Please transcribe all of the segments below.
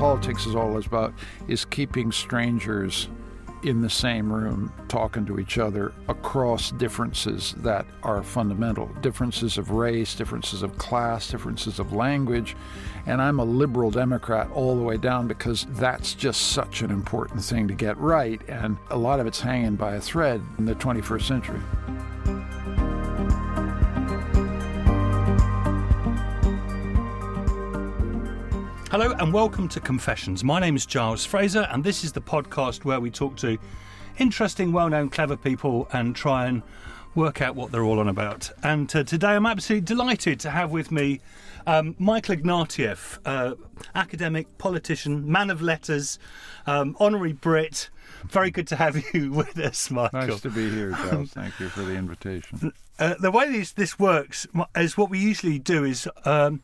politics is all about is keeping strangers in the same room talking to each other across differences that are fundamental differences of race, differences of class, differences of language. And I'm a liberal Democrat all the way down because that's just such an important thing to get right. And a lot of it's hanging by a thread in the 21st century. Hello and welcome to Confessions. My name is Giles Fraser, and this is the podcast where we talk to interesting, well known, clever people and try and work out what they're all on about. And uh, today I'm absolutely delighted to have with me um, Michael Ignatieff, uh, academic, politician, man of letters, um, honorary Brit. Very good to have you with us, Michael. Nice to be here, Giles. Thank you for the invitation. Uh, the way this, this works is what we usually do is um,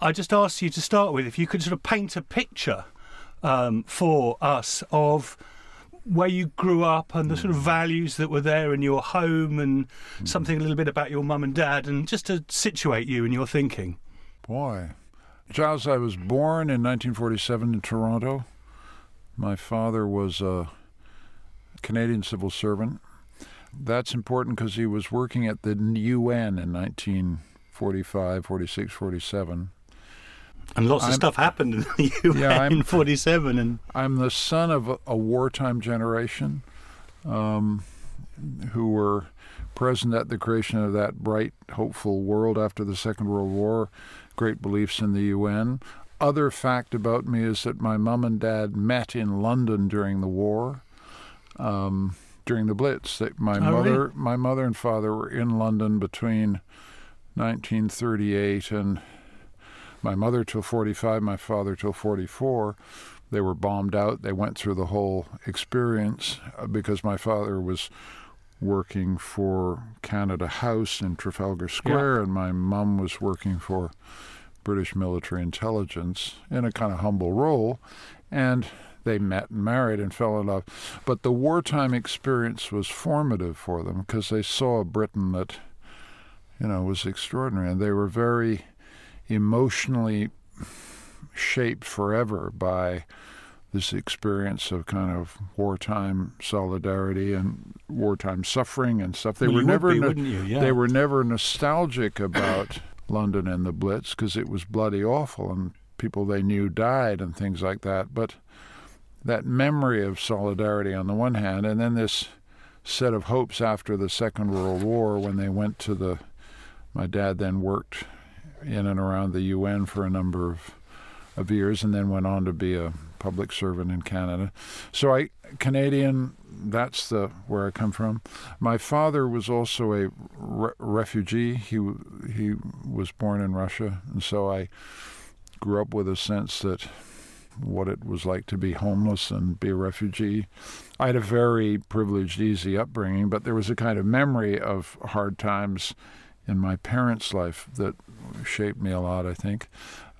I just ask you to start with if you could sort of paint a picture um, for us of where you grew up and the sort of values that were there in your home and something a little bit about your mum and dad and just to situate you in your thinking. Boy. Giles, I was born in 1947 in Toronto. My father was a Canadian civil servant that's important because he was working at the UN in 1945, 46, 47. And lots I'm, of stuff happened in the UN yeah, in 47. And I'm the son of a, a wartime generation um, who were present at the creation of that bright, hopeful world after the Second World War, great beliefs in the UN. Other fact about me is that my mom and dad met in London during the war. Um, during the Blitz. That my oh, mother, really? my mother and father were in London between 1938 and my mother till 45, my father till 44. They were bombed out. They went through the whole experience uh, because my father was working for Canada House in Trafalgar Square, yeah. and my mum was working for British military intelligence in a kind of humble role. And they met and married and fell in love. But the wartime experience was formative for them because they saw a Britain that, you know, was extraordinary. And they were very emotionally shaped forever by this experience of kind of wartime solidarity and wartime suffering and stuff. They well, were never be, no, yeah. they were never nostalgic about London and the Blitz because it was bloody awful and people they knew died and things like that. But that memory of solidarity on the one hand, and then this set of hopes after the Second World War when they went to the. My dad then worked in and around the UN for a number of, of years and then went on to be a public servant in Canada. So I Canadian that's the where I come from. My father was also a re- refugee. He he was born in Russia and so I grew up with a sense that what it was like to be homeless and be a refugee. I had a very privileged, easy upbringing, but there was a kind of memory of hard times in my parents' life that shaped me a lot. I think.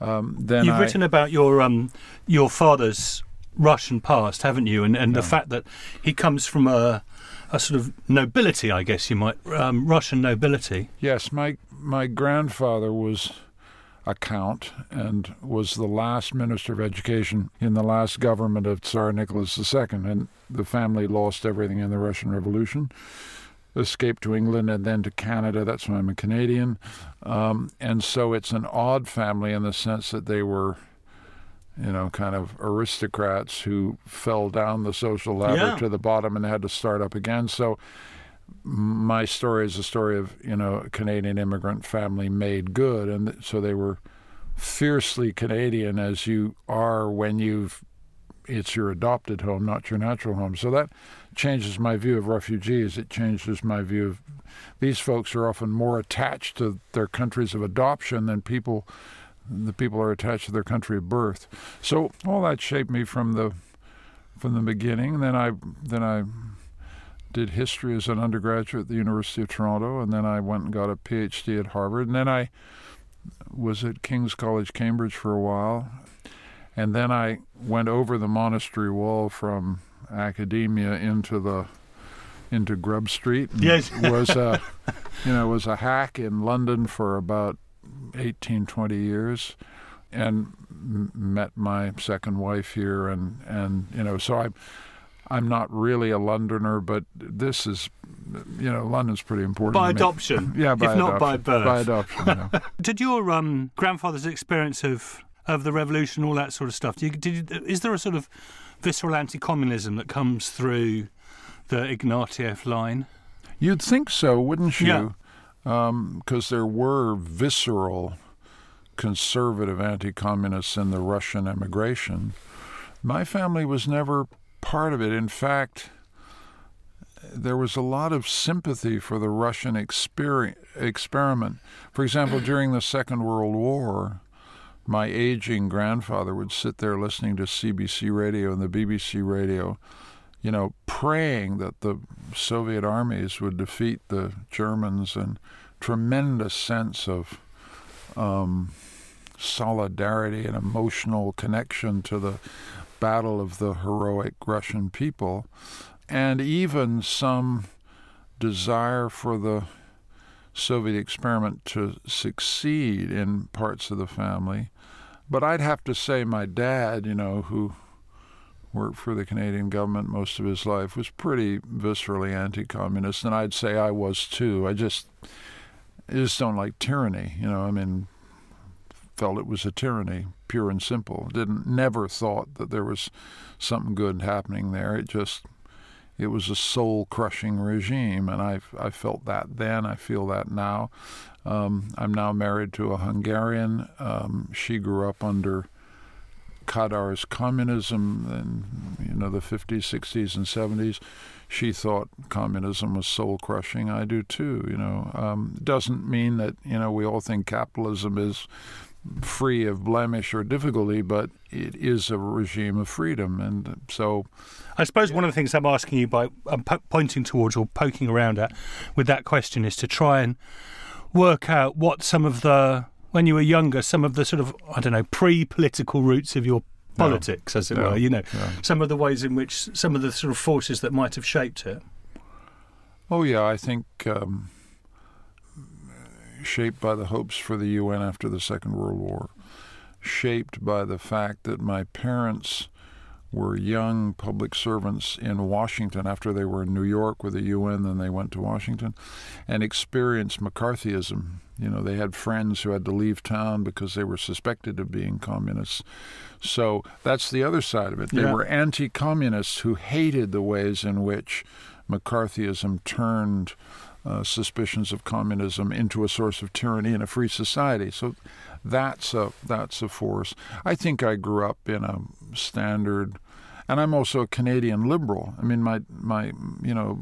Um, then you've I, written about your um, your father's Russian past, haven't you? And and yeah. the fact that he comes from a a sort of nobility, I guess you might um, Russian nobility. Yes, my my grandfather was account and was the last minister of education in the last government of Tsar Nicholas II. And the family lost everything in the Russian Revolution, escaped to England and then to Canada. That's why I'm a Canadian. Um, and so it's an odd family in the sense that they were you know, kind of aristocrats who fell down the social ladder yeah. to the bottom and had to start up again. So my story is a story of you know a Canadian immigrant family made good, and so they were fiercely Canadian as you are when you've it's your adopted home, not your natural home. So that changes my view of refugees. It changes my view of these folks are often more attached to their countries of adoption than people the people are attached to their country of birth. So all that shaped me from the from the beginning. Then I then I did history as an undergraduate at the University of Toronto, and then I went and got a PhD at Harvard, and then I was at King's College, Cambridge for a while, and then I went over the monastery wall from academia into the into Grub Street. Yes, was a you know was a hack in London for about 18, 20 years, and m- met my second wife here, and and you know, so I'm I'm not really a Londoner, but this is, you know, London's pretty important by adoption. Yeah, by if not by birth. By adoption. yeah. Did your um, grandfather's experience of of the revolution, all that sort of stuff, do you, did is there a sort of visceral anti-communism that comes through the Ignatieff line? You'd think so, wouldn't Yeah. you? Because there were visceral conservative anti communists in the Russian emigration. My family was never part of it. In fact, there was a lot of sympathy for the Russian experi- experiment. For example, during the Second World War, my aging grandfather would sit there listening to CBC radio and the BBC radio, you know, praying that the Soviet armies would defeat the Germans and tremendous sense of um, solidarity and emotional connection to the battle of the heroic Russian people, and even some desire for the Soviet experiment to succeed in parts of the family. But I'd have to say, my dad, you know, who worked for the Canadian government most of his life, was pretty viscerally anti communist, and I'd say I was too. I just, I just don't like tyranny, you know, I mean, felt it was a tyranny, pure and simple. Didn't never thought that there was something good happening there. It just it was a soul crushing regime, and I I felt that then. I feel that now. Um, I'm now married to a Hungarian. Um, she grew up under Kadar's communism in you know the 50s, 60s, and 70s. She thought communism was soul crushing. I do too. You know, um, doesn't mean that you know we all think capitalism is free of blemish or difficulty, but it is a regime of freedom, and so I suppose one of the things I'm asking you by I'm po- pointing towards or poking around at with that question is to try and work out what some of the when you were younger, some of the sort of I don't know pre-political roots of your No. politics, as it No. were. You know, Yeah. some of the ways in which some of the sort of forces that might have shaped it. Oh yeah, I think um, shaped by the hopes for the UN after the Second World War, shaped by the fact that my parents were young public servants in Washington after they were in New York with the UN, then they went to Washington, and experienced McCarthyism. You know, they had friends who had to leave town because they were suspected of being communists. So that's the other side of it. They Yeah. were anti communists who hated the ways in which McCarthyism turned uh, suspicions of communism into a source of tyranny in a free society. So that's a that's a force. I think I grew up in a standard, and I'm also a Canadian liberal. I mean, my my you know.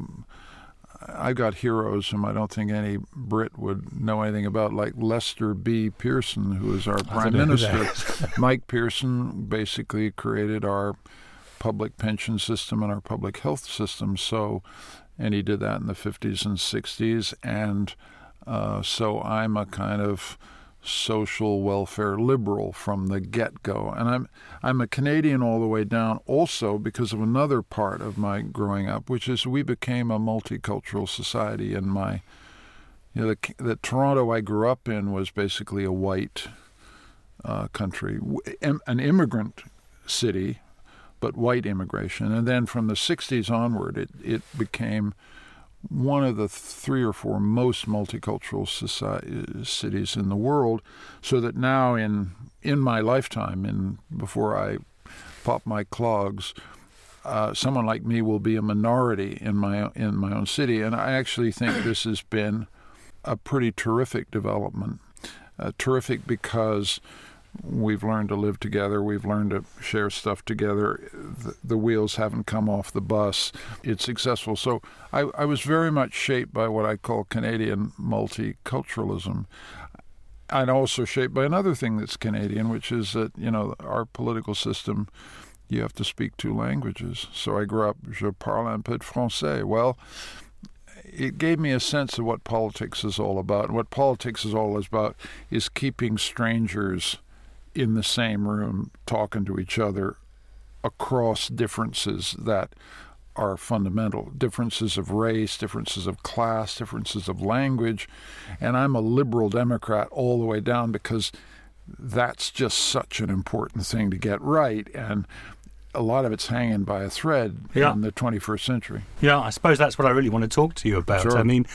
I've got heroes whom I don't think any Brit would know anything about, like Lester B. Pearson, who is our prime know who that minister. Mike Pearson basically created our public pension system and our public health system. So, and he did that in the 50s and 60s. And uh, so I'm a kind of social welfare liberal from the get-go, and I'm I'm a Canadian all the way down. Also because of another part of my growing up, which is we became a multicultural society. In my, you know, the, the Toronto I grew up in was basically a white uh, country, an immigrant city, but white immigration. And then from the 60s onward, it, it became one of the three or four most multicultural society, cities in the world. So that now, in in my lifetime, in before I pop my clogs, uh, someone like me will be a minority in my in my own city. And I actually think this has been a pretty terrific development. Uh, terrific because we've learned to live together. We've learned to share stuff together. The, the wheels haven't come off the bus. It's successful. So I, I was very much shaped by what I call Canadian multiculturalism. And also shaped by another thing that's Canadian, which is that, you know, our political system, you have to speak two languages. So I grew up, je parle un peu de français. Well, it gave me a sense of what politics is all about. And what politics is all about is keeping strangers in the same room talking to each other across differences that are fundamental differences of race, differences of class, differences of language. And I'm a liberal Democrat all the way down because that's just such an important thing to get right. And a lot of it's hanging by a thread Yeah. in the 21st century. Yeah, I suppose that's what I really want to talk to you about. Sure. I mean,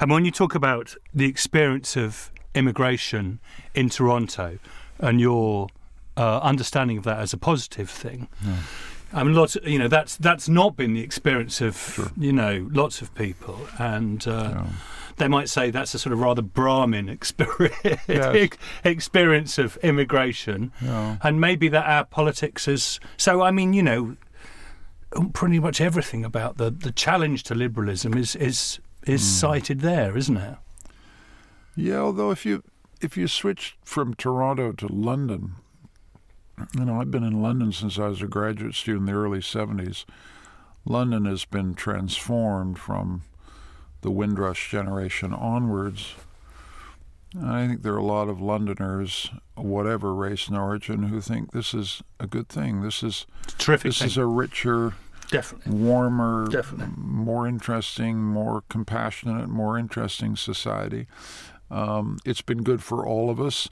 and when you talk about the experience of immigration in Toronto and your uh, understanding of that as a positive thing, I mean, lots. You know, that's that's not been the experience of you know lots of people, and uh, Yeah. they might say that's a sort of rather Brahmin experience Yes. experience of immigration, Yeah. and maybe that our politics is. So, I mean, you know, pretty much everything about the, the challenge to liberalism is is is cited there, isn't it? Yeah, although if you if you switch from Toronto to London, you know, I've been in London since I was a graduate student in the early '70s. London has been transformed from the Windrush generation onwards. I think there are a lot of Londoners, whatever race and origin, who think this is a good thing. This is It's a terrific this thing. is a richer, Definitely. warmer, Definitely. more interesting, more compassionate, more interesting society. Um, it's been good for all of us.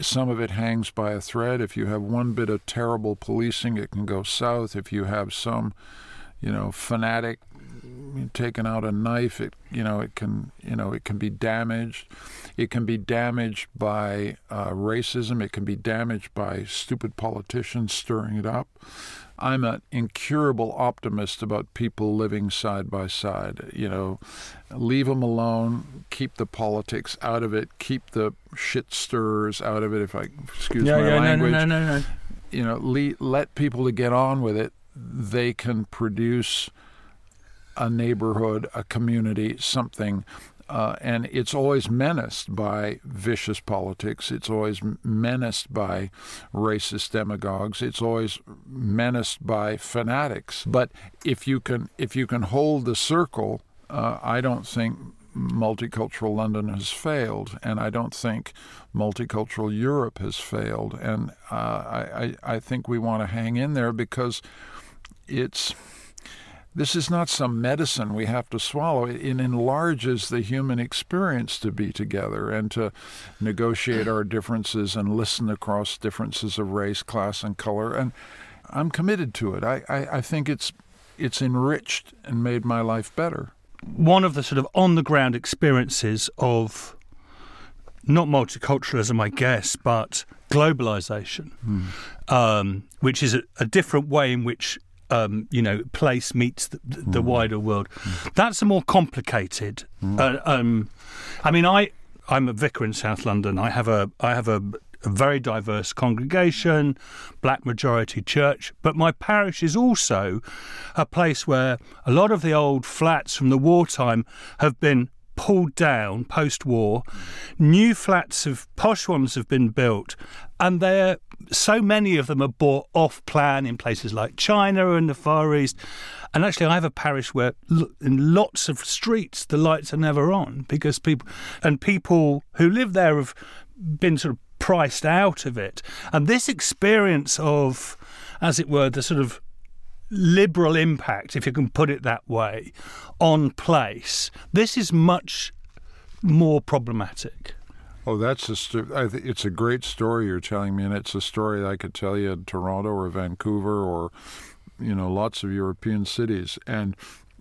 Some of it hangs by a thread. If you have one bit of terrible policing, it can go south. If you have some, you know, fanatic taking out a knife, it you know it can you know it can be damaged. It can be damaged by uh, racism. It can be damaged by stupid politicians stirring it up. I'm an incurable optimist about people living side by side. You know, leave them alone. Keep the politics out of it. Keep the shit stirrers out of it. If I excuse Yeah, my yeah, no, no, language, no, no, no. you know, le- let people to get on with it. They can produce a neighborhood, a community, something. Uh, and it's always menaced by vicious politics. It's always menaced by racist demagogues. It's always menaced by fanatics. But if you can, if you can hold the circle, uh, I don't think multicultural London has failed, and I don't think multicultural Europe has failed. And uh, I, I, I think we want to hang in there because it's this is not some medicine we have to swallow. It, it enlarges the human experience to be together and to negotiate our differences and listen across differences of race, class, and color. And I'm committed to it. I, I, I think it's it's enriched and made my life better. One of the sort of on the ground experiences of not multiculturalism, I guess, but globalization, um, which is a, a different way in which um, you know place meets the, the wider world. That's a more complicated. Uh, um, I mean, I I'm a vicar in South London. I have a I have a, a very diverse congregation, black majority church, but my parish is also a place where a lot of the old flats from the wartime have been pulled down post war. New flats of posh ones have been built, and they're so many of them are bought off plan in places like China and the Far East. And actually, I have a parish where in lots of streets the lights are never on because people and people who live there have been sort of priced out of it. And this experience of, as it were, the sort of liberal impact, if you can put it that way, on place, this is much more problematic. Oh, that's a I th- it's a great story you're telling me, and it's a story I could tell you in Toronto or Vancouver or you know lots of European cities, and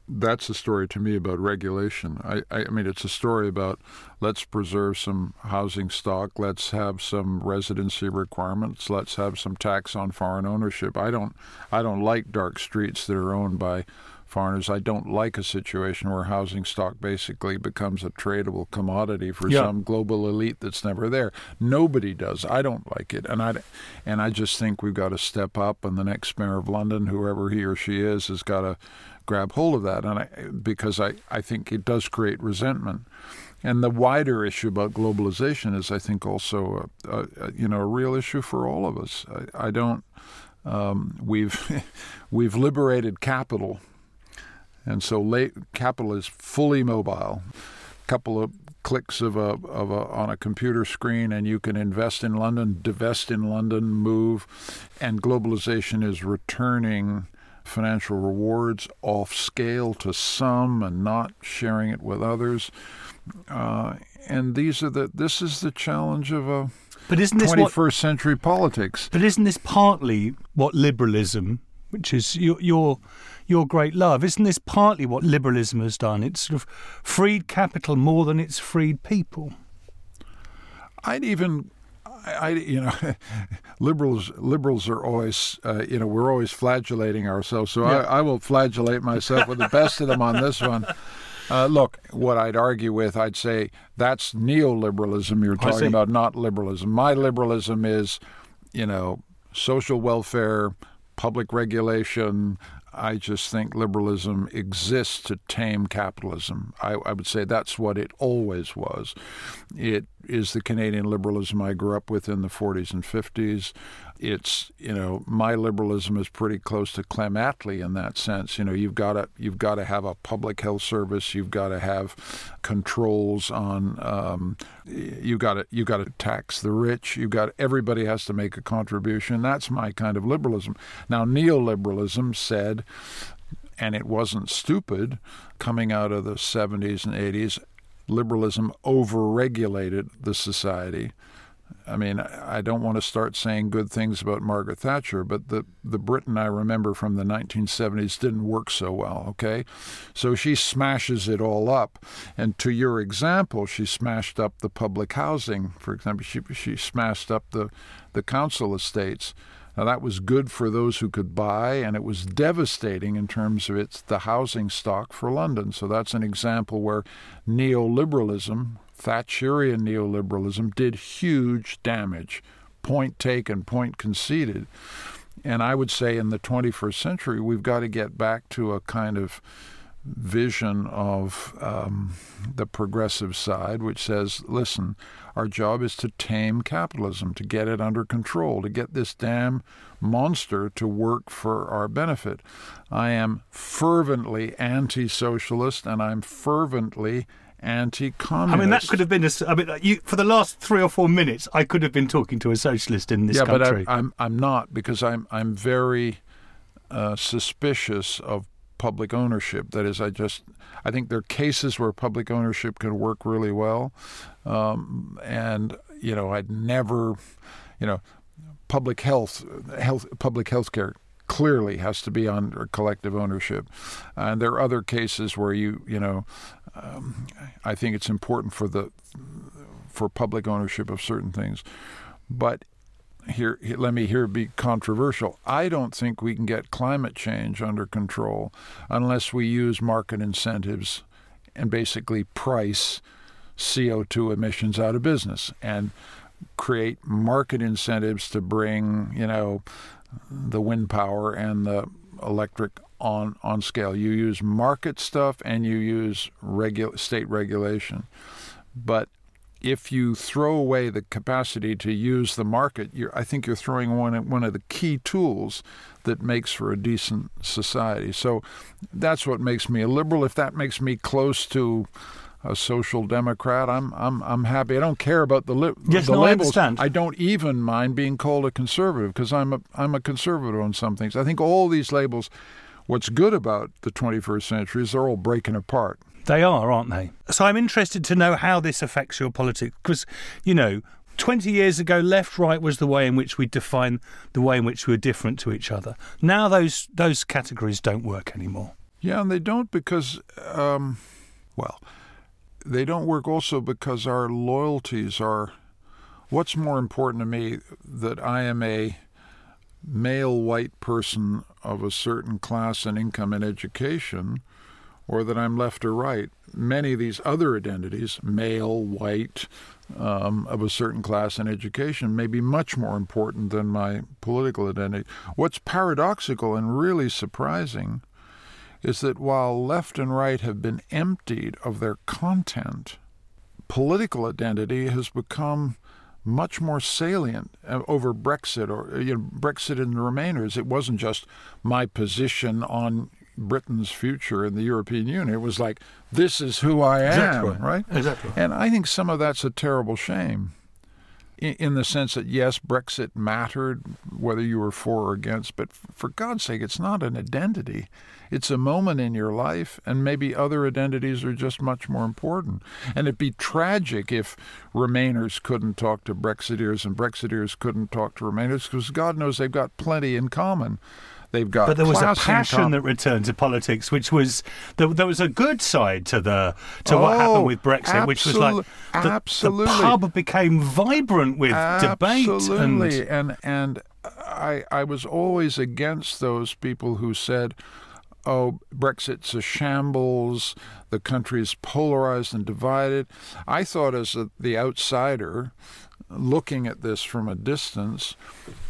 that's a story to me about regulation. I, I mean, it's a story about let's preserve some housing stock, let's have some residency requirements, let's have some tax on foreign ownership. I don't I don't like dark streets that are owned by foreigners. I don't like a situation where housing stock basically becomes a tradable commodity for Yeah. some global elite that's never there. Nobody does. I don't like it, and I and I just think we've got to step up. And the next mayor of London, whoever he or she is, has got to grab hold of that. And I, because I, I think it does create resentment. And the wider issue about globalization is, I think, also a, a, you know a real issue for all of us. I, I don't. Um, we've we've liberated capital, and so late, capital is fully mobile. A couple of clicks of a, of a on a computer screen and you can invest in London, divest in London, move, and globalization is returning financial rewards off scale to some and not sharing it with others. Uh, and these are the this is the challenge of a But isn't this 21st what? century politics. But isn't this partly what liberalism, which is your your your great love, isn't this partly what liberalism has done? It's sort of freed capital more than it's freed people. I'd even I, you know, liberals liberals are always, uh, you know, we're always flagellating ourselves. So Yeah. I, I will flagellate myself with the best of them on this one. Uh, look, what I'd argue with, I'd say that's neoliberalism you're talking about, not liberalism. My liberalism is, you know, social welfare, public regulation. I just think liberalism exists to tame capitalism. I, I would say that's what it always was. It is the Canadian liberalism I grew up with in the 40s and 50s. It's you know my liberalism is pretty close to Clem Attlee in that sense. You know you've got to you've got to have a public health service. You've got to have controls on. Um, you got to you got to tax the rich. You got everybody has to make a contribution. That's my kind of liberalism. Now neoliberalism said and it wasn't stupid coming out of the 70s and 80s. Liberalism overregulated the society. I mean, I don't want to start saying good things about Margaret Thatcher, but the, the Britain I remember from the 1970s didn't work so well, okay? So she smashes it all up. And to your example, she smashed up the public housing. For example, she, she smashed up the, the council estates. Now that was good for those who could buy, and it was devastating in terms of its the housing stock for London. So that's an example where neoliberalism, Thatcherian neoliberalism, did huge damage. Point taken, point conceded. And I would say in the 21st century, we've got to get back to a kind of vision of um, the progressive side, which says, listen, our job is to tame capitalism, to get it under control, to get this damn monster to work for our benefit. I am fervently anti socialist and I'm fervently anti communist. I mean, that could have been a. I mean, you, for the last three or four minutes, I could have been talking to a socialist in this yeah, country. but I, I'm I'm not because I'm I'm very uh, suspicious of public ownership. That is, I just I think there are cases where public ownership can work really well, um, and you know I'd never, you know, public health health public health care clearly has to be under collective ownership, and there are other cases where you you know. Um, I think it's important for the for public ownership of certain things, but here, let me here be controversial. I don't think we can get climate change under control unless we use market incentives and basically price CO2 emissions out of business and create market incentives to bring, you know, the wind power and the electric on on scale. You use market stuff and you use regu- state regulation. But if you throw away the capacity to use the market, you're, I think you're throwing one of- one of the key tools that makes for a decent society. So that's what makes me a liberal. If that makes me close to a social democrat, I'm I'm I'm happy. I don't care about the, li- Yes, the no, I labels. understand. I don't even mind being called a conservative because I'm a I'm a conservative on some things. I think all these labels. What's good about the 21st century is they're all breaking apart. They are, aren't they? So I'm interested to know how this affects your politics because, you know, 20 years ago, left right was the way in which we define the way in which we were different to each other. Now those those categories don't work anymore. Yeah, and they don't because, um, well, they don't work also because our loyalties are. What's more important to me that I am a male white person of a certain class and income and education, or that I'm left or right? Many of these other identities, male, white, um, of a certain class and education, may be much more important than my political identity. What's paradoxical and really surprising is that while left and right have been emptied of their content, political identity has become much more salient uh, over Brexit or uh, you know, Brexit and the Remainers. It wasn't just my position on Britain's future in the European Union. It was like this is who I am, Exactly. right? Exactly. And I think some of that's a terrible shame. in the sense that yes, Brexit mattered, whether you were for or against, but for God's sake, it's not an identity. It's a moment in your life, and maybe other identities are just much more important. And it'd be tragic if Remainers couldn't talk to Brexiteers and Brexiteers couldn't talk to Remainers, because God knows they've got plenty in common. They've got but there was a passion that returned to politics, which was there, there was a good side to the to what Oh, happened with Brexit, which was like the, the pub became vibrant with debate Absolutely, and and and I I was always against those people who said, "Oh, Brexit's a shambles. The country is polarized and divided." I thought, as a, the outsider, looking at this from a distance,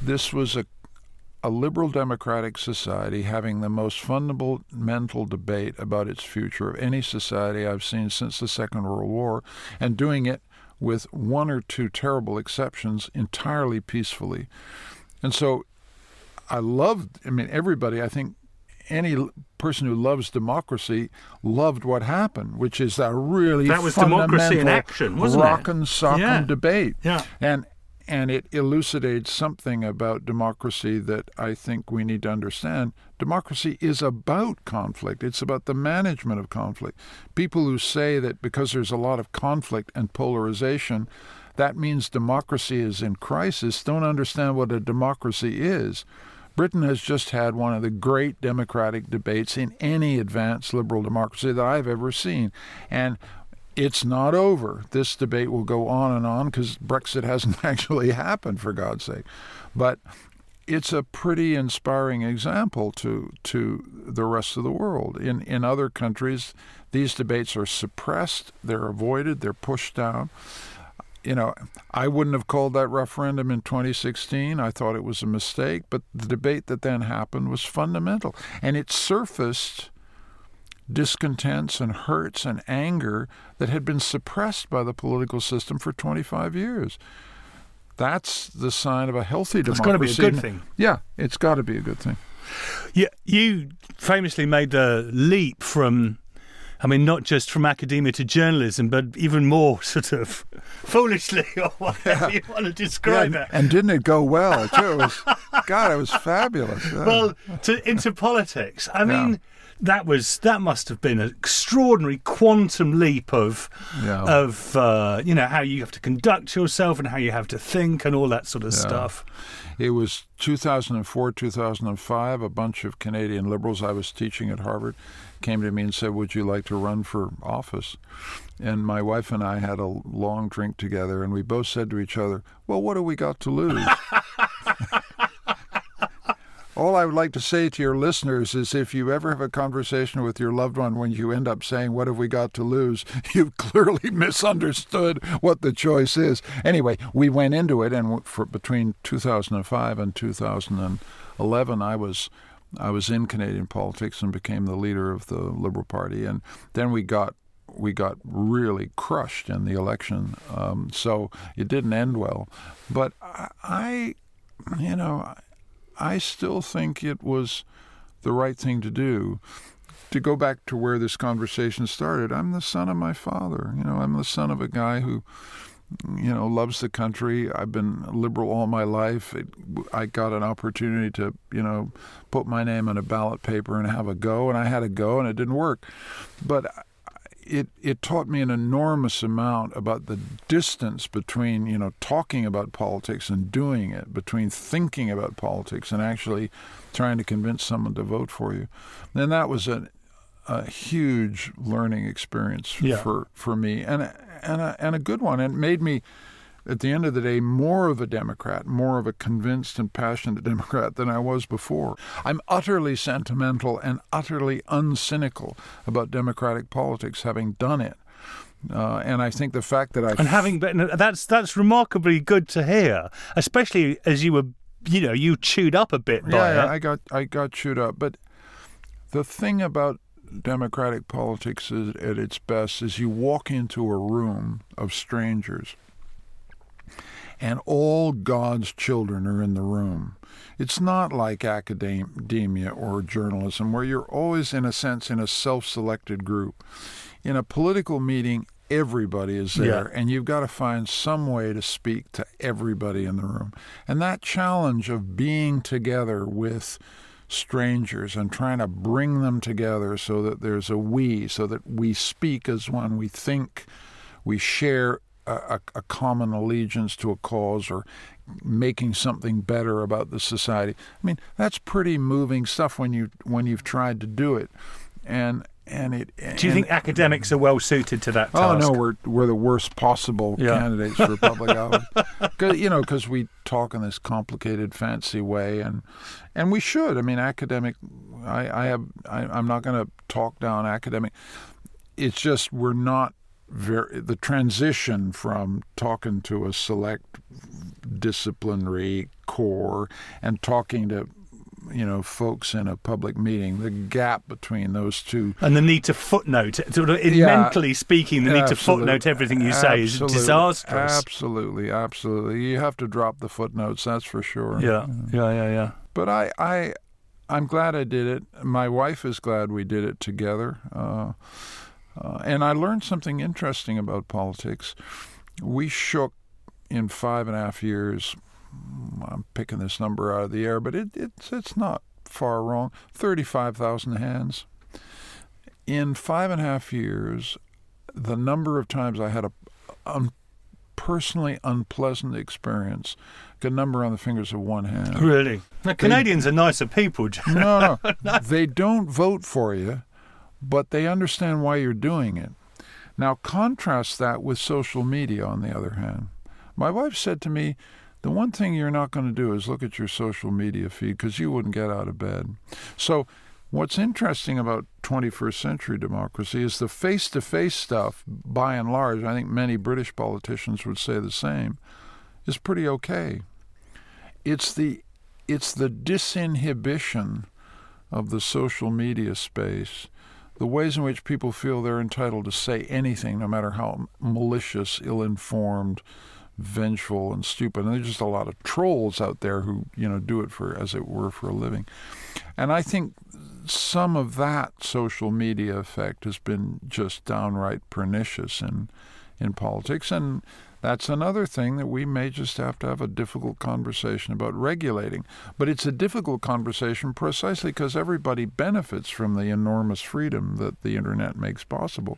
this was a a liberal democratic society having the most fundamental debate about its future of any society I've seen since the Second World War, and doing it with one or two terrible exceptions entirely peacefully. And so I loved, I mean, everybody, I think any person who loves democracy loved what happened, which is a really That was democracy in action, wasn't it? rockin' sockin' Yeah. debate. Yeah. And and it elucidates something about democracy that I think we need to understand. Democracy is about conflict. It's about the management of conflict. People who say that because there's a lot of conflict and polarization, that means democracy is in crisis, don't understand what a democracy is. Britain has just had one of the great democratic debates in any advanced liberal democracy that I've ever seen. And it's not over. This debate will go on and on because Brexit hasn't actually happened, for God's sake. But it's a pretty inspiring example to to the rest of the world. In in other countries, these debates are suppressed, they're avoided, they're pushed down. You know, I wouldn't have called that referendum in 2016. I thought it was a mistake, but the debate that then happened was fundamental, and it surfaced discontents and hurts and anger that had been suppressed by the political system for 25 years. That's the sign of a healthy It's democracy. gotta be a good thing. Yeah, it's got to be a good thing. Yeah, you famously made the leap from, I mean, not just from academia to journalism, but even more sort of foolishly, or whatever you want to describe Yeah, it. and didn't it go well too? It was, God, it was fabulous. Yeah. Well, to, into politics. I mean, that was that must have been an extraordinary quantum leap of Yeah. of uh, you know how you have to conduct yourself and how you have to think and all that sort of stuff. It was 2004, 2005. A bunch of Canadian liberals I was teaching at Harvard came to me and said, Would you like to run for office? And my wife and I had a long drink together, and we both said to each other, Well, what do we got to lose? All I would like to say to your listeners is if you ever have a conversation with your loved one when you end up saying, What have we got to lose? you've clearly misunderstood what the choice is. Anyway, we went into it, and for between 2005 and 2011, I was. I was in Canadian politics and became the leader of the Liberal Party, and then we got we got really crushed in the election. Um, so it didn't end well. But I, you know, I still think it was the right thing to do. To go back to where this conversation started, I'm the son of my father. You know, I'm the son of a guy who, you know, loves the country. I've been liberal all my life. It, I got an opportunity to, you know, put my name on a ballot paper and have a go, and I had a go, and it didn't work. But it it taught me an enormous amount about the distance between you know talking about politics and doing it, between thinking about politics and actually trying to convince someone to vote for you. And that was a a huge learning experience Yeah. for for me and a, and a, and a good one. And it made me. At the end of the day, more of a Democrat, more of a convinced and passionate Democrat than I was before. I'm utterly sentimental and utterly uncynical about democratic politics, having done it. Uh, and I think the fact that I And having been that's that's remarkably good to hear, especially as you were you know you chewed up a bit by yeah, it. yeah, I got I got chewed up. But the thing about democratic politics is, at its best is you walk into a room of strangers, and all God's children are in the room. It's not like academia or journalism where you're always, in a sense, in a self-selected group. In a political meeting, everybody is there, Yeah. and you've got to find some way to speak to everybody in the room. And that challenge of being together with strangers and trying to bring them together so that there's a we, so that we speak as one, we think, we share a, a, common allegiance to a cause or making something better about the society. I mean, that's pretty moving stuff when you when you've tried to do it. And and it Do you think academics are well suited to that Task? Oh no, we're we're the worst possible Yeah. candidates for public office. you know, because we talk in this complicated, fancy way, and and we should. I mean, academic. I I have. I, I'm not going to talk down academic. It's just we're not very. The transition from talking to a select disciplinary core and talking to you know folks in a public meeting the gap between those two And the need to footnote, sort of, in Yeah. mentally speaking, the need to footnote everything you say is disastrous. Absolutely, absolutely. You have to drop the footnotes, that's for sure. Yeah, yeah, yeah, yeah. But I, I, I'm glad I did it. My wife is glad we did it together. Uh, uh, and I learned something interesting about politics. We shook in five and a half years. I'm picking this number out of the air, but it, it's it's not far wrong. Thirty-five thousand hands. In five and a half years, the number of times I had a un, personally unpleasant experience could number on the fingers of one hand. Really? Now, Canadians are nicer people. No, no. They don't vote for you, but they understand why you're doing it. Now, contrast that with social media, on the other hand. My wife said to me, the one thing you're not going to do is look at your social media feed because you wouldn't get out of bed. So, what's interesting about 21st century democracy is the face to face stuff, by and large, I think many British politicians would say the same, is pretty okay. It's the it's the disinhibition of the social media space, the ways in which people feel they're entitled to say anything, no matter how malicious, ill informed, vengeful, and stupid. And there's just a lot of trolls out there who, you know, do it for, as it were, for a living. And I think some of that social media effect has been just downright pernicious in, in politics. And that's another thing that we may just have to have a difficult conversation about regulating. But it's a difficult conversation precisely because everybody benefits from the enormous freedom that the internet makes possible.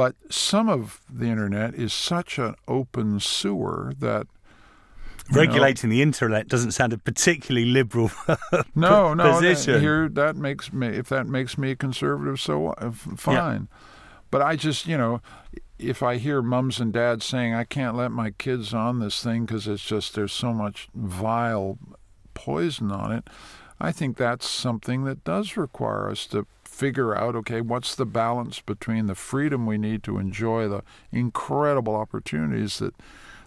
But some of the internet is such an open sewer that you know, Regulating the internet doesn't sound a particularly liberal no, no, that- here that makes me if that makes me a conservative, so fine. But I just, you know, if I hear mums and dads saying I can't let my kids on this thing because it's just there's so much vile poison on it, I think that's something that does require us to figure out okay, what's the balance between the freedom we need to enjoy the incredible opportunities that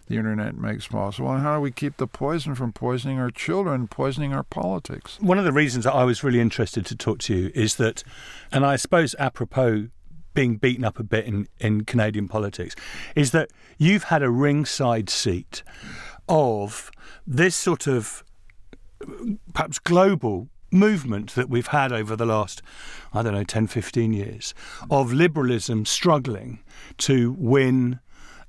the internet makes possible, and how do we keep the poison from poisoning our children, poisoning our politics? One of the reasons that I was really interested to talk to you is that, and I suppose apropos being beaten up a bit in, in Canadian politics, is that you've had a ringside seat of this sort of perhaps global movement that we've had over the last, I don't know, 10, 15 years of liberalism struggling to win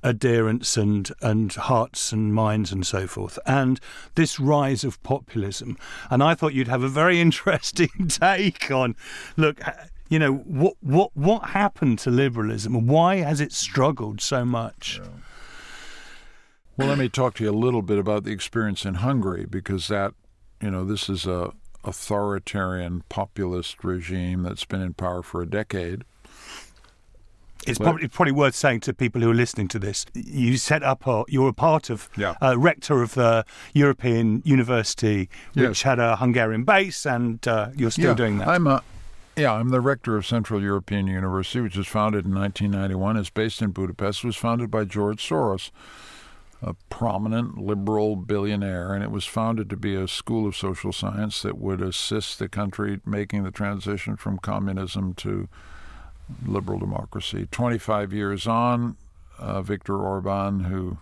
adherents and, and hearts and minds and so forth, and this rise of populism. And I thought you'd have a very interesting take on look. Uh, you know what what what happened to liberalism? Why has it struggled so much? Well, let me talk to you a little bit about the experience in Hungary because that, you know, this is a authoritarian populist regime that's been in power for a decade. It's Well- probably, probably worth saying to people who are listening to this. You set up, a, you were a part of, Yeah. uh, rector of the European University, which Yes. had a Hungarian base, and uh, you're still yeah, doing that. I'm a yeah, I'm the rector of Central European University, which was founded in 1991. It's based in Budapest. It was founded by George Soros, a prominent liberal billionaire, and it was founded to be a school of social science that would assist the country making the transition from communism to liberal democracy. 25 years on, uh, Viktor Orban, who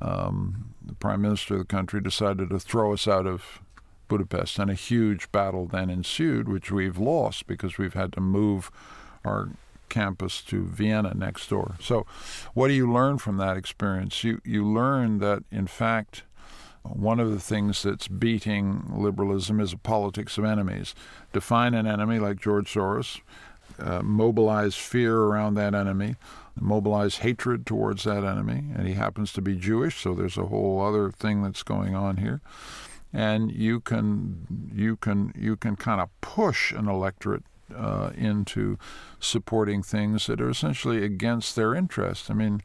um, the prime minister of the country, decided to throw us out of Budapest, and a huge battle then ensued, which we've lost because we've had to move our campus to Vienna next door. So, what do you learn from that experience? You you learn that in fact one of the things that's beating liberalism is a politics of enemies. Define an enemy like George Soros, uh, mobilize fear around that enemy, mobilize hatred towards that enemy, and he happens to be Jewish, so there's a whole other thing that's going on here. And you can you can you can kind of push an electorate uh, into supporting things that are essentially against their interest. I mean,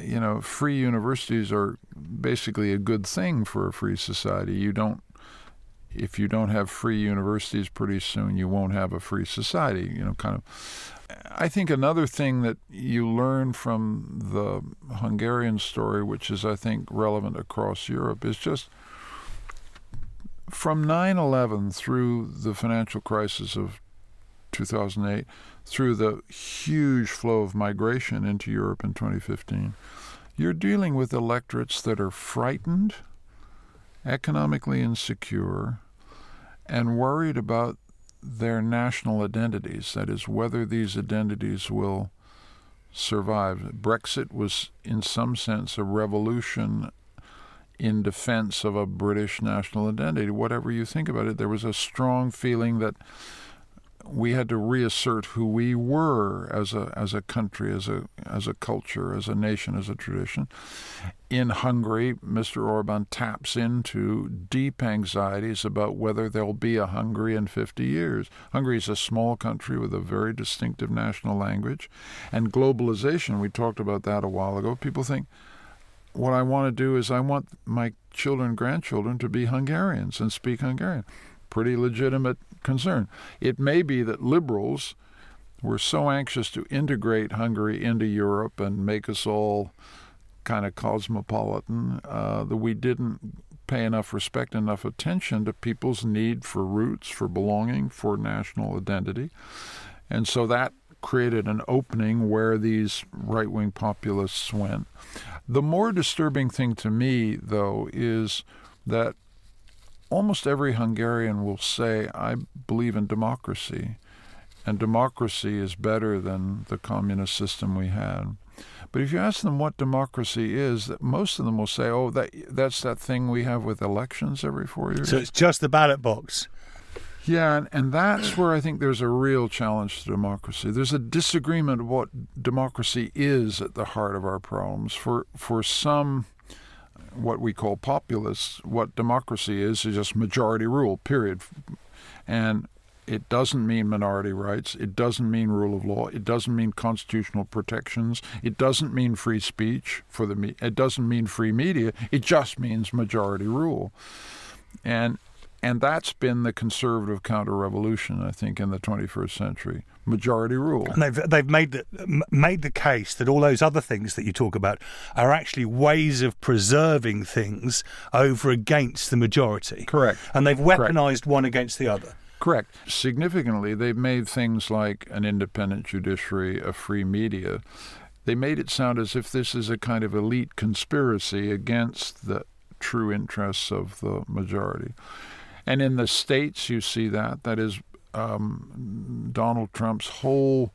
you know, free universities are basically a good thing for a free society. You don't, if you don't have free universities, pretty soon you won't have a free society. You know, kind of. I think another thing that you learn from the Hungarian story, which is, I think, relevant across Europe, is just from 9 11 through the financial crisis of 2008 through the huge flow of migration into Europe in 2015, you're dealing with electorates that are frightened, economically insecure, and worried about their national identities. That is, whether these identities will survive. Brexit was, in some sense, a revolution in defense of a British national identity. Whatever you think about it, there was a strong feeling that we had to reassert who we were as a as a country, as a as a culture, as a nation, as a tradition. In Hungary, Mr. Orban taps into deep anxieties about whether there'll be a Hungary in 50 years. Hungary is a small country with a very distinctive national language, and globalization. We talked about that a while ago. People think what I want to do is I want my children, grandchildren to be Hungarians and speak Hungarian. Pretty legitimate concern. It may be that liberals were so anxious to integrate Hungary into Europe and make us all kind of cosmopolitan uh, that we didn't pay enough respect, enough attention to people's need for roots, for belonging, for national identity. And so that created an opening where these right wing populists went. The more disturbing thing to me, though, is that almost every Hungarian will say, I believe in democracy, and democracy is better than the communist system we had. But if you ask them what democracy is, most of them will say, "Oh, that that's that thing we have with elections every four years." So it's just the ballot box. Yeah, and, and that's where I think there's a real challenge to democracy. There's a disagreement of what democracy is at the heart of our problems. For for some what we call populists, what democracy is, is just majority rule, period. And it doesn't mean minority rights. It doesn't mean rule of law. It doesn't mean constitutional protections. It doesn't mean free speech for the. Me- it doesn't mean free media. It just means majority rule, and and that's been the conservative counter-revolution, I think, in the 21st century majority rule. And they've they've made the made the case that all those other things that you talk about are actually ways of preserving things over against the majority. Correct. And they've weaponized Correct. one against the other. Correct. Significantly, they've made things like an independent judiciary, a free media. They made it sound as if this is a kind of elite conspiracy against the true interests of the majority. And in the states, you see that. That is, um, Donald Trump's whole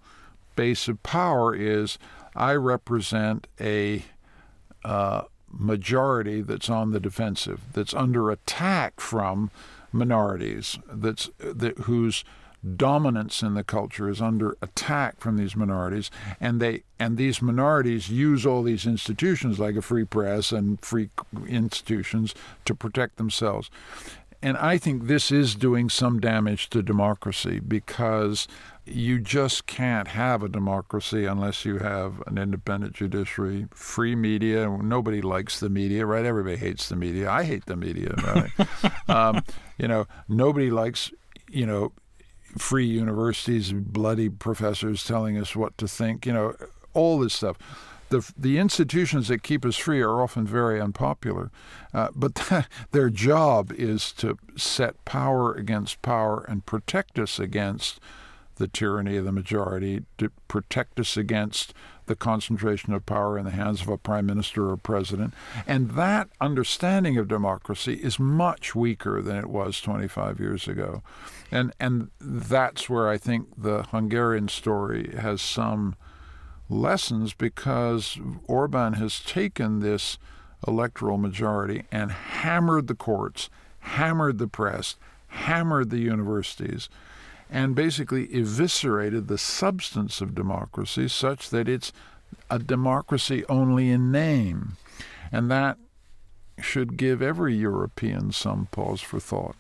base of power is I represent a uh, majority that's on the defensive, that's under attack from minorities, that's that, whose dominance in the culture is under attack from these minorities, and they and these minorities use all these institutions like a free press and free institutions to protect themselves. And I think this is doing some damage to democracy because you just can't have a democracy unless you have an independent judiciary, free media. Nobody likes the media, right? Everybody hates the media. I hate the media. Right? um, you know, nobody likes, you know, free universities, bloody professors telling us what to think. You know, all this stuff the the institutions that keep us free are often very unpopular, uh, but their job is to set power against power and protect us against the tyranny of the majority, to protect us against the concentration of power in the hands of a prime minister or president. And that understanding of democracy is much weaker than it was 25 years ago. And, and that's where I think the Hungarian story has some lessons because Orban has taken this electoral majority and hammered the courts, hammered the press, hammered the universities and basically eviscerated the substance of democracy such that it's a democracy only in name. And that should give every European some pause for thought.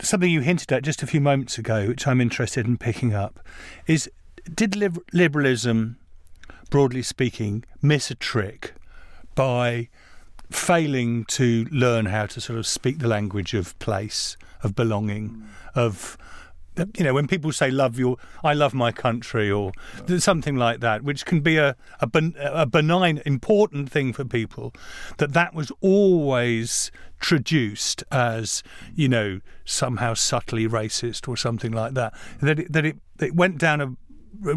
Something you hinted at just a few moments ago, which I'm interested in picking up, is did liberalism, broadly speaking, miss a trick by failing to learn how to sort of speak the language of place, of belonging, mm. of you know, when people say "love your," I love my country, or something like that, which can be a, a, ben, a benign, important thing for people, that that was always traduced as, you know, somehow subtly racist or something like that. That it, that it, it went down a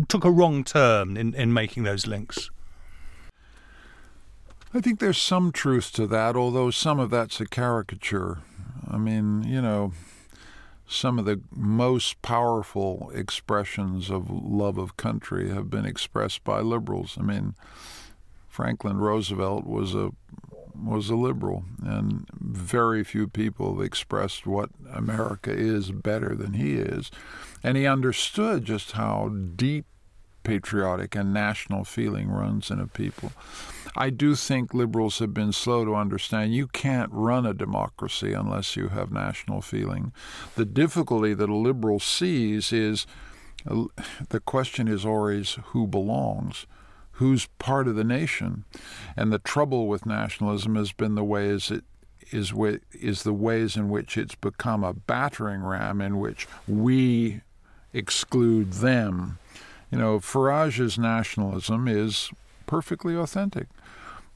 took a wrong turn in, in making those links. I think there's some truth to that, although some of that's a caricature. I mean, you know, some of the most powerful expressions of love of country have been expressed by liberals. I mean, Franklin Roosevelt was a was a liberal, and very few people have expressed what America is better than he is, and he understood just how deep patriotic and national feeling runs in a people. I do think liberals have been slow to understand you can't run a democracy unless you have national feeling. The difficulty that a liberal sees is uh, the question is always who belongs who's part of the nation. And the trouble with nationalism has been the ways it is is the ways in which it's become a battering ram in which we exclude them you know, Farage's nationalism is perfectly authentic,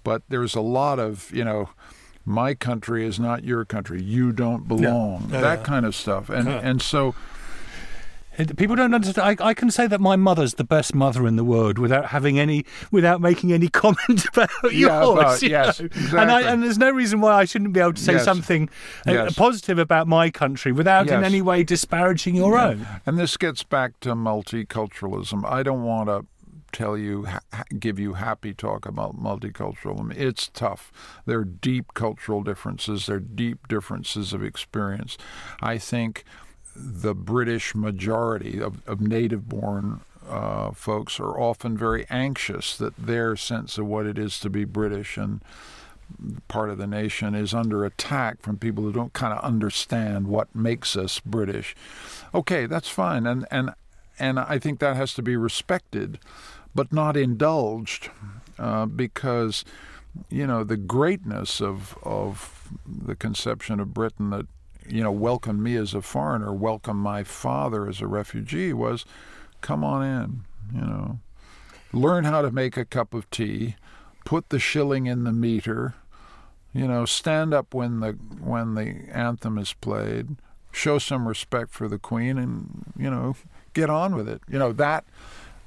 but there's a lot of, you know, my country is not your country. You don't belong. Yeah. that kind of stuff. And and so People don't understand. I, I, can say that my mother's the best mother in the world without having any, without making any comment about yeah, yours. About, yes, exactly. And, I, and, there's no reason why I shouldn't be able to say yes. something uh, yes. positive about my country without yes. in any way disparaging your yeah. own. And this gets back to multiculturalism. I don't want to tell you, give you happy talk about multiculturalism. It's tough. There are deep cultural differences. There are deep differences of experience. I think the British majority of, of native born uh, folks are often very anxious that their sense of what it is to be British and part of the nation is under attack from people who don't kind of understand what makes us British. Okay, that's fine, and and and I think that has to be respected, but not indulged, uh, because you know the greatness of of the conception of Britain that you know, welcome me as a foreigner, welcome my father as a refugee was come on in, you know. Learn how to make a cup of tea, put the shilling in the meter, you know, stand up when the when the anthem is played, show some respect for the queen and, you know, get on with it. You know, that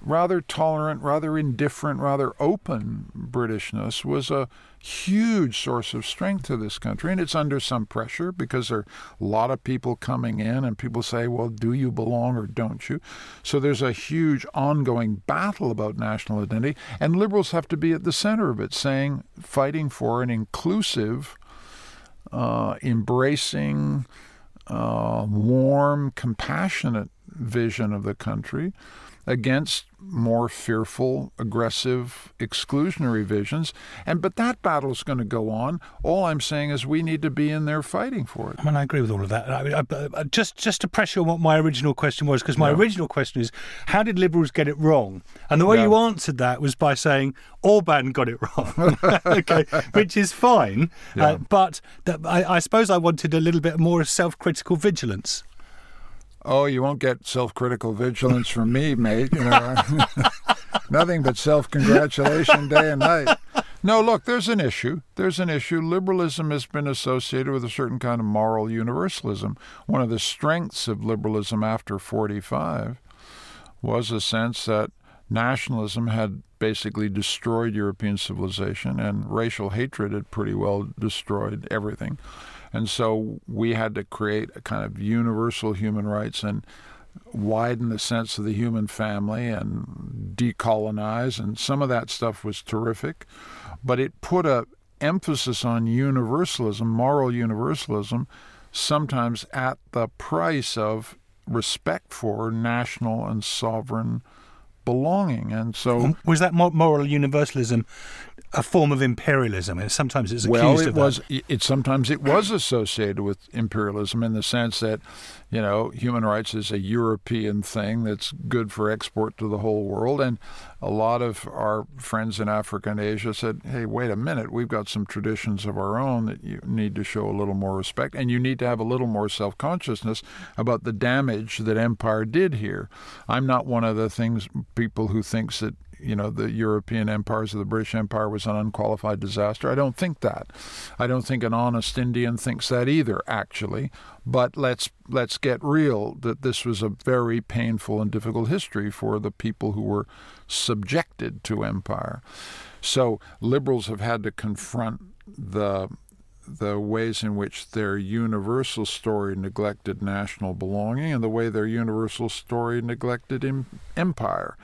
rather tolerant, rather indifferent, rather open Britishness was a huge source of strength to this country. And it's under some pressure because there are a lot of people coming in, and people say, well, do you belong or don't you? So there's a huge ongoing battle about national identity. And liberals have to be at the center of it, saying, fighting for an inclusive, uh, embracing, uh, warm, compassionate vision of the country against more fearful, aggressive, exclusionary visions. And but that battle is going to go on. All I'm saying is we need to be in there fighting for it. I mean, I agree with all of that. I mean, I, I, just just to press you on what my original question was, because my yeah. original question is, how did liberals get it wrong? And the way yeah. you answered that was by saying Orban got it wrong, okay, which is fine. Yeah. Uh, but I, I suppose I wanted a little bit more self-critical vigilance. Oh, you won't get self-critical vigilance from me, mate. You know, nothing but self-congratulation day and night. No, look, there's an issue. There's an issue. Liberalism has been associated with a certain kind of moral universalism. One of the strengths of liberalism after 45 was a sense that nationalism had basically destroyed European civilization, and racial hatred had pretty well destroyed everything. And so we had to create a kind of universal human rights and widen the sense of the human family and decolonize. And some of that stuff was terrific, but it put a emphasis on universalism, moral universalism, sometimes at the price of respect for national and sovereign belonging. And so, was that moral universalism a form of imperialism? And sometimes it's accused of that. well, it of was. It sometimes it was associated with imperialism in the sense that, you know, human rights is a European thing that's good for export to the whole world, and a lot of our friends in Africa and Asia said, "Hey, wait a minute, we've got some traditions of our own that you need to show a little more respect, and you need to have a little more self-consciousness about the damage that empire did here." I'm not one of the things people who thinks that you know the European empires of the British Empire was an unqualified disaster. I don't think that. I don't think an honest Indian thinks that either, actually. But let's let's get real that this was a very painful and difficult history for the people who were subjected to empire. So liberals have had to confront the the ways in which their universal story neglected national belonging and the way their universal story neglected em- empire.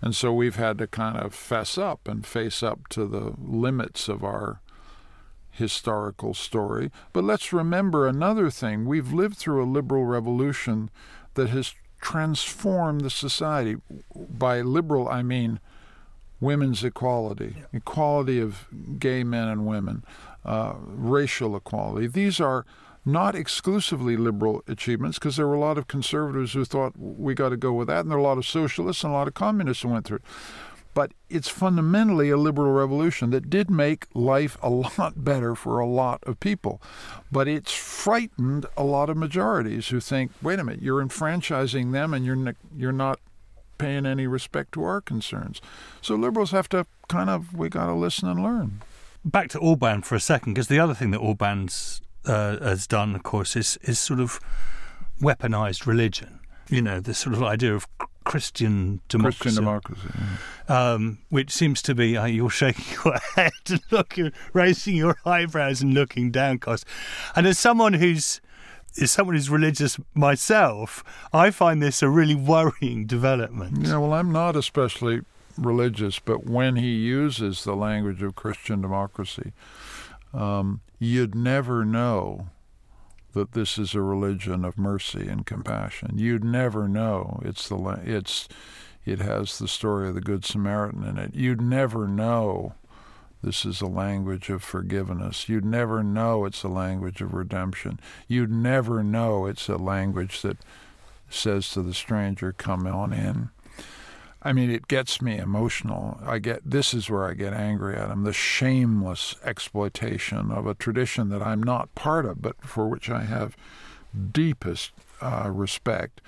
And so we've had to kind of fess up and face up to the limits of our historical story. But let's remember another thing. We've lived through a liberal revolution that has transformed the society. By liberal, I mean women's equality, equality of gay men and women, uh, racial equality. These are not exclusively liberal achievements, because there were a lot of conservatives who thought we got to go with that, and there are a lot of socialists and a lot of communists who went through it. But it's fundamentally a liberal revolution that did make life a lot better for a lot of people. But it's frightened a lot of majorities who think, wait a minute, you're enfranchising them and you're, you're not paying any respect to our concerns. So liberals have to kind of, we got to listen and learn. Back to Orban for a second, because the other thing that Orban's uh, has done, of course, is is sort of weaponized religion. You know, this sort of idea of Christian democracy, Christian democracy, yeah. um, which seems to be uh, you're shaking your head and looking, raising your eyebrows and looking downcast. And as someone who's as someone who's religious myself, I find this a really worrying development. Yeah, well, I'm not especially religious, but when he uses the language of Christian democracy, um, you'd never know that this is a religion of mercy and compassion. You'd never know it's the it's it has the story of the good Samaritan in it. You'd never know this is a language of forgiveness. You'd never know it's a language of redemption. You'd never know it's a language that says to the stranger, "Come on in." I mean, it gets me emotional. I get this is where I get angry at him the shameless exploitation of a tradition that I'm not part of, but for which I have deepest uh, respect.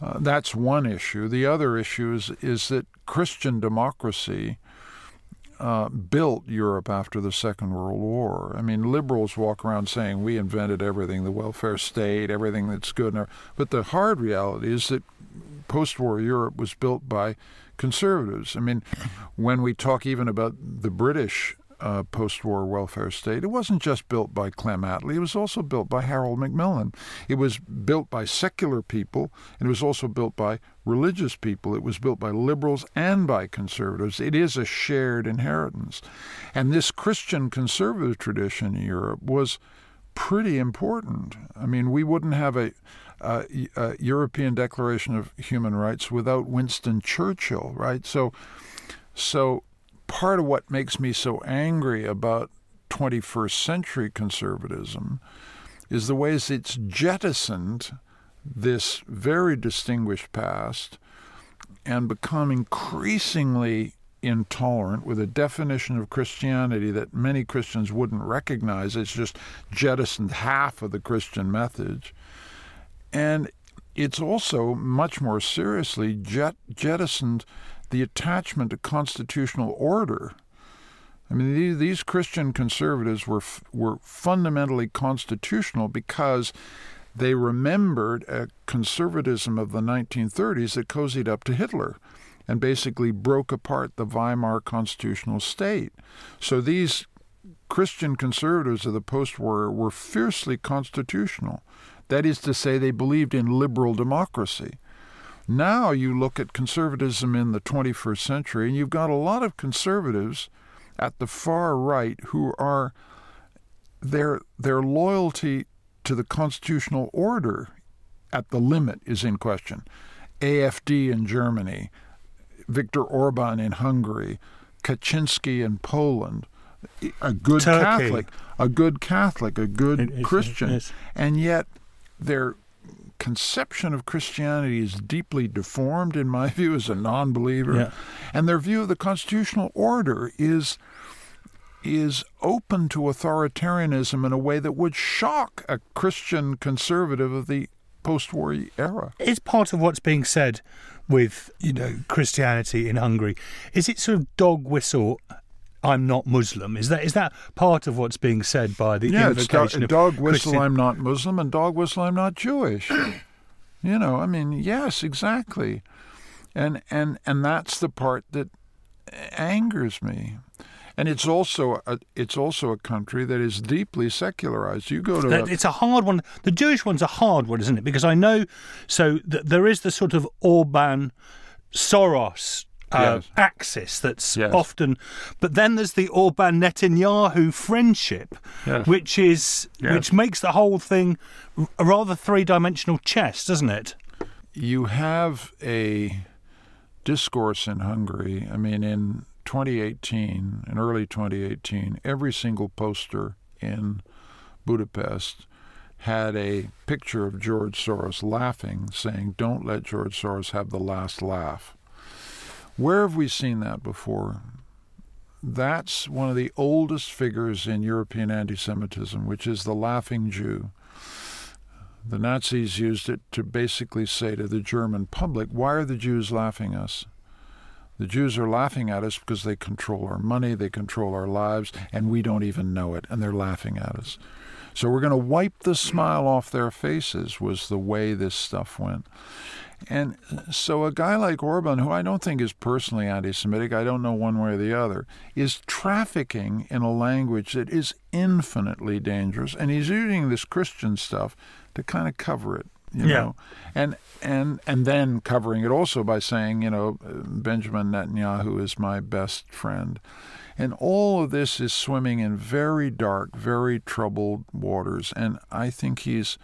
Uh, that's one issue. The other issue is, is that Christian democracy. Uh, built Europe after the Second World War. I mean, liberals walk around saying we invented everything, the welfare state, everything that's good. But the hard reality is that post war Europe was built by conservatives. I mean, when we talk even about the British uh, post war welfare state, it wasn't just built by Clem Attlee, it was also built by Harold Macmillan. It was built by secular people, and it was also built by religious people. It was built by liberals and by conservatives. It is a shared inheritance. And this Christian conservative tradition in Europe was pretty important. I mean, we wouldn't have a uh, uh, European Declaration of Human Rights without Winston Churchill, right? So, so part of what makes me so angry about 21st century conservatism is the ways it's jettisoned this very distinguished past and become increasingly intolerant with a definition of Christianity that many Christians wouldn't recognize. It's just jettisoned half of the Christian message and it's also much more seriously jet, jettisoned the attachment to constitutional order. I mean, these, Christian conservatives were were fundamentally constitutional because they remembered a conservatism of the 1930s that cozied up to Hitler and basically broke apart the Weimar constitutional state. So these Christian conservatives of the post war were fiercely constitutional. That is to say, they believed in liberal democracy. Now you look at conservatism in the 21st century, and you've got a lot of conservatives at the far right who are their their loyalty to the constitutional order at the limit is in question. AFD in Germany, Viktor Orban in Hungary, Kaczynski in Poland, a good Turkey. Catholic, a good Catholic, a good Christian, and yet their conception of Christianity is deeply deformed, in my view, as a non-believer, Yeah. and their view of the constitutional order is is open to authoritarianism in a way that would shock a Christian conservative of the post-war era. is part of what's being said with you know Christianity in Hungary. Is it sort of dog whistle? I'm not Muslim. Is that is that part of what's being said by the Yeah, invocation do- of dog whistle. I'm not Muslim, and dog whistle. I'm not Jewish. you know, I mean, yes, exactly, and and and that's the part that angers me. And it's also a, it's also a country that is deeply secularized. You go to That- It's a hard one. The Jewish one's a hard one, isn't it? Because I know, so th- there is the sort of Orban Soros uh, Yes. axis that's Yes. often, but then there's the Orban Netanyahu friendship, Yes. which is which makes the whole thing a rather three dimensional chess, doesn't it? you have a discourse in Hungary. I mean, in 2018, in early 2018, every single poster in Budapest had a picture of George Soros laughing, saying, Don't let George Soros have the last laugh. Where have we seen that before? That's one of the oldest figures in European anti Semitism, which is the laughing Jew. The Nazis used it to basically say to the German public, Why are the Jews laughing us? The Jews are laughing at us because they control our money, they control our lives, and we don't even know it, and they're laughing at us. So we're going to wipe the smile off their faces, was the way this stuff went. And so a guy like Orban, who I don't think is personally anti Semitic, I don't know one way or the other, is trafficking in a language that is infinitely dangerous. And he's using this Christian stuff to kind of cover it. You Yeah. know, and and and then covering it also by saying, you know, Benjamin Netanyahu is my best friend, and all of this is swimming in very dark, very troubled waters. And I think he's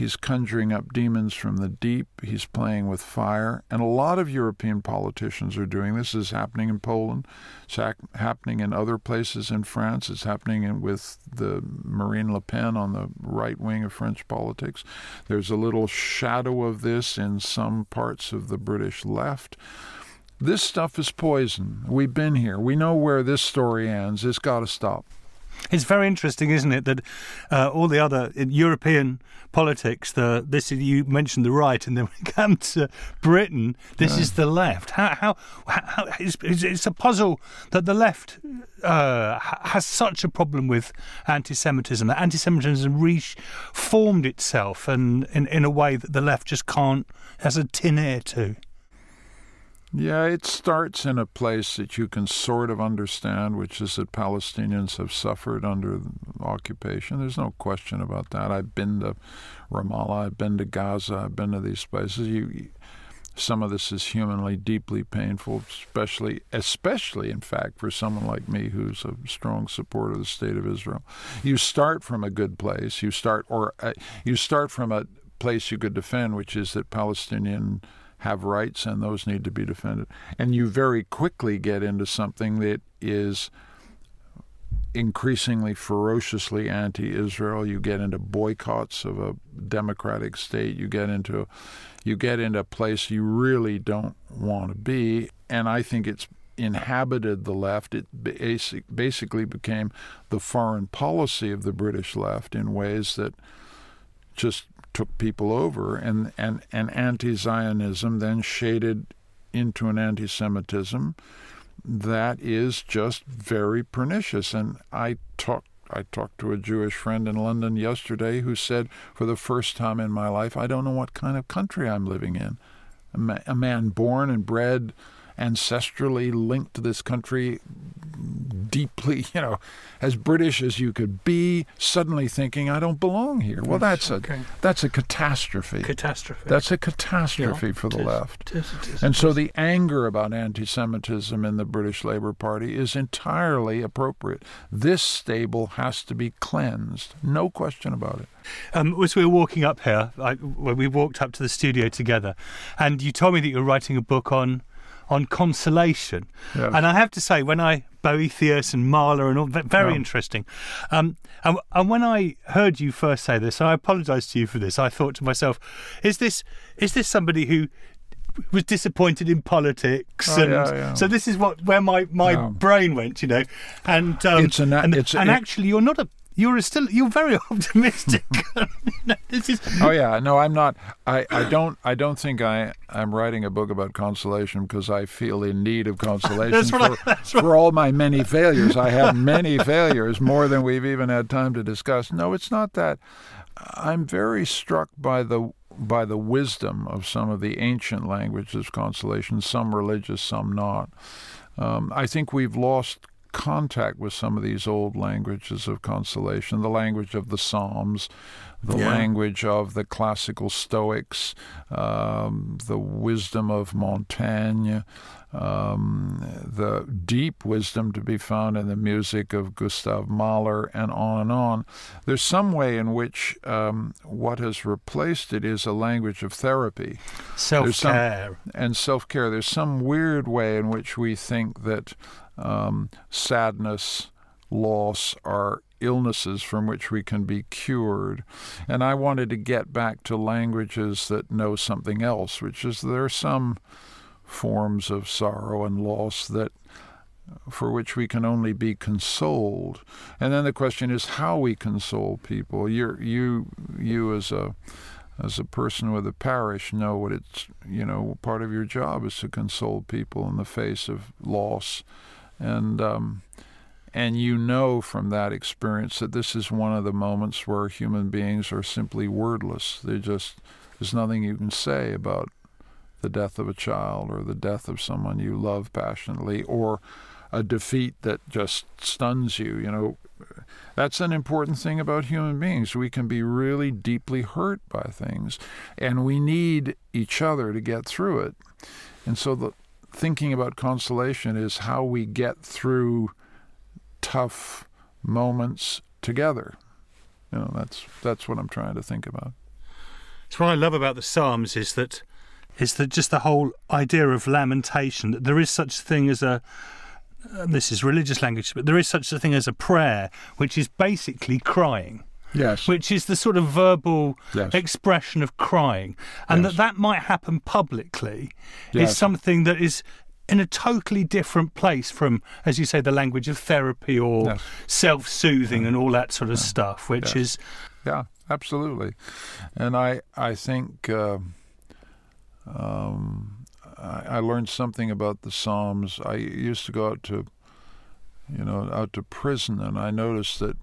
he's conjuring up demons from the deep. He's playing with fire, and a lot of European politicians are doing this. Is happening in Poland. It's hap- happening in other places in France. It's happening in, with the Marine Le Pen on the right wing of French politics. There's a little shadow of this in some parts of the British left. This stuff is poison. We've been here. We know where this story ends. It's got to stop. It's very interesting, isn't it, that uh, all the other in European politics, the this you mentioned the right, and then when it comes to Britain, this is the left. How how, how it's, it's it's a puzzle that the left uh, has such a problem with anti-Semitism. That anti-Semitism reformed itself, and in in a way that the left just can't has a tin ear to. Yeah, it starts in a place that you can sort of understand, which is that Palestinians have suffered under occupation. There's no question about that. I've been to Ramallah, I've been to Gaza, I've been to these places. You, some of this is humanly deeply painful, especially, especially in fact, for someone like me who's a strong supporter of the state of Israel. You start from a good place. You start, or uh, you start from a place you could defend, which is that Palestinian have rights and those need to be defended. And you very quickly get into something that is increasingly ferociously anti-Israel. You get into boycotts of a democratic state. You get into you get into a place you really don't want to be. And I think it's inhabited the left. It basic, basically became the foreign policy of the British left in ways that just took people over, and, and, and anti Zionism then shaded into an anti Semitism that is just very pernicious. And I talk I talked to a Jewish friend in London yesterday who said, for the first time in my life, I don't know what kind of country I'm living in. A, a man born and bred ancestrally linked to this country, deeply, you know, as British as you could be, suddenly thinking I don't belong here. Well, that's a that's a catastrophe. Catastrophe. That's a catastrophe Yeah, for the is. left. It is, it is, And so the anger about anti Semitism in the British Labour Party is entirely appropriate. This stable has to be cleansed. No question about it. Um, as we were walking up here, I, when we walked up to the studio together, and you told me that you were writing a book on on consolation. Yes. And I have to say, when I Boethius and Mahler and all very Yeah. interesting. Um, and, and when I heard you first say this, and I apologise to you for this, I thought to myself, is this is this somebody who was disappointed in politics Oh, and yeah, yeah. so this is what where my, my Yeah. brain went you know and um, It's an- and, it's- and it- actually you're not a you're still you're very optimistic this is Oh yeah, no, I'm not. I, I don't I don't think I I'm writing a book about consolation because I feel in need of consolation what I- for, for all my many failures. I have many failures, more than we've even had time to discuss. No, it's not that. I'm very struck by the by the wisdom of some of the ancient languages of consolation, some religious, some not. Um, I think we've lost contact with some of these old languages of consolation, the language of the Psalms, the Yeah. language of the classical Stoics, um, the wisdom of Montaigne, um, the deep wisdom to be found in the music of Gustav Mahler, and on and on. There's some way in which um, what has replaced it is a language of therapy self care and self care. There's some weird way in which we think that um, sadness, loss are illnesses from which we can be cured. And I wanted to get back to languages that know something else, which is there are some forms of sorrow and loss that for which we can only be consoled. And then the question is how we console people. you you you as a as a person with a parish know what it's you know part of your job is to console people in the face of loss and um, and you know from that experience that this is one of the moments where human beings are simply wordless they just there's nothing you can say about the death of a child or the death of someone you love passionately or a defeat that just stuns you you know that's an important thing about human beings. We can be really deeply hurt by things, and we need each other to get through it. And so, the thinking about consolation is how we get through tough moments together. You know, that's that's what I'm trying to think about. So what I love about the Psalms is that is that just the whole idea of lamentation that there is such a thing as a this is religious language, but there is such a thing as a prayer, which is basically crying, Yes. which is the sort of verbal Yes. expression of crying, and Yes. that that might happen publicly Yes. is something that is in a totally different place from, as you say, the language of therapy or Yes. self-soothing and all that sort of stuff, which is Yeah, absolutely. And I I think uh, um, I, I learned something about the Psalms. I used to go out to you know out to prison, and I noticed that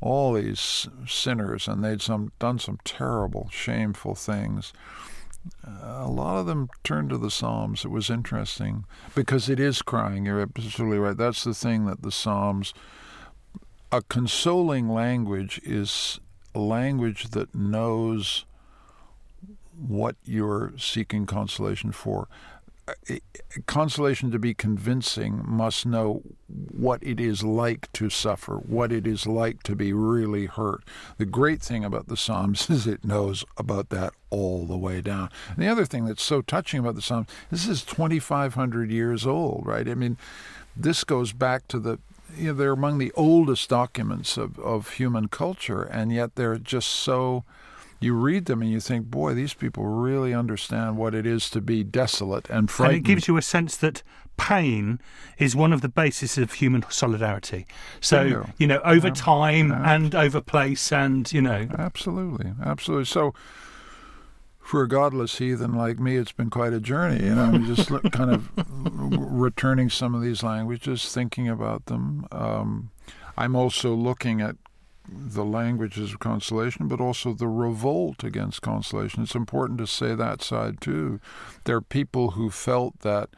all these sinners, and they'd some done some terrible, shameful things. A lot of them turned to the Psalms. It was interesting because it is crying. You're absolutely right. That's the thing that the Psalms. A consoling language is a language that knows what you're seeking consolation for. Consolation to be convincing must know what it is like to suffer, what it is like to be really hurt. The great thing about the Psalms is it knows about that all the way down. And the other thing that's so touching about the Psalms, this is 2,500 years old, right? I mean, this goes back to the you know, they're among the oldest documents of, of human culture, and yet they're just so. You read them and you think, boy, these people really understand what it is to be desolate and frightened. and it gives you a sense that pain is one of the bases of human solidarity. So Bingo. you know, over time yeah. and over place, and you know, Absolutely, absolutely. So, for a godless heathen like me, it's been quite a journey. You know, just kind of returning some of these languages, thinking about them. Um, I'm also looking at the languages of consolation, but also the revolt against consolation. It's important to say that side too. There are people who felt that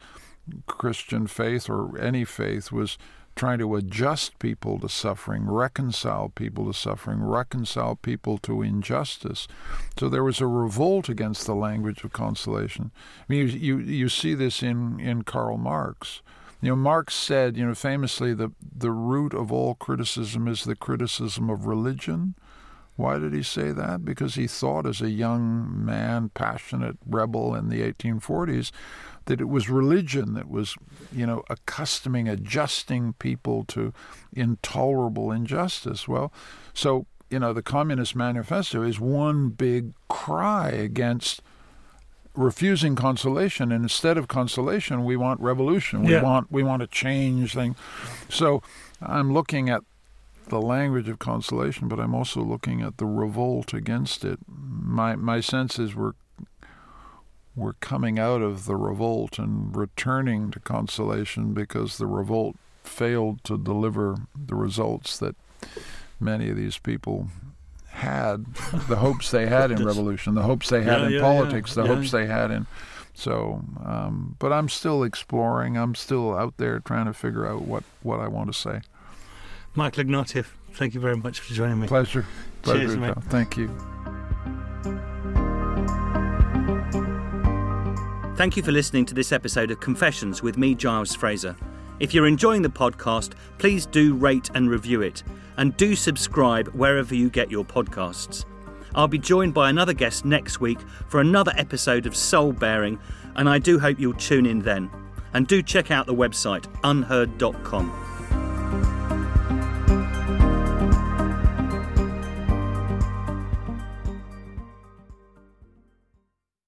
Christian faith or any faith was trying to adjust people to suffering, reconcile people to suffering, reconcile people to injustice. So there was a revolt against the language of consolation. I mean, you you, you see this in in Karl Marx. You know, Marx said, you know, famously, the the root of all criticism is the criticism of religion. Why did he say that? Because he thought, as a young man, passionate rebel in the 1840s, that it was religion that was, you know, accustoming, adjusting people to intolerable injustice. Well, so, you know, the Communist Manifesto is one big cry against refusing consolation and instead of consolation we want revolution. We Yeah. want we want to change things so i'm looking at the language of consolation but i'm also looking at the revolt against it. My my sense is we're we're coming out of the revolt and returning to consolation because the revolt failed to deliver the results that many of these people had the hopes they had in revolution the hopes they had Yeah, in yeah, politics yeah, the yeah. hopes they had in so um, but i'm still exploring i'm still out there trying to figure out what what i want to say Michael Ignatieff, thank you very much for joining me. pleasure pleasure Cheers, mate. Thank you Thank you for listening to this episode of Confessions with me, Giles Fraser. If you're enjoying the podcast, please do rate and review it, and do subscribe wherever you get your podcasts. I'll be joined by another guest next week for another episode of Soul Bearing, and I do hope you'll tune in then. And do check out the website unherd.com.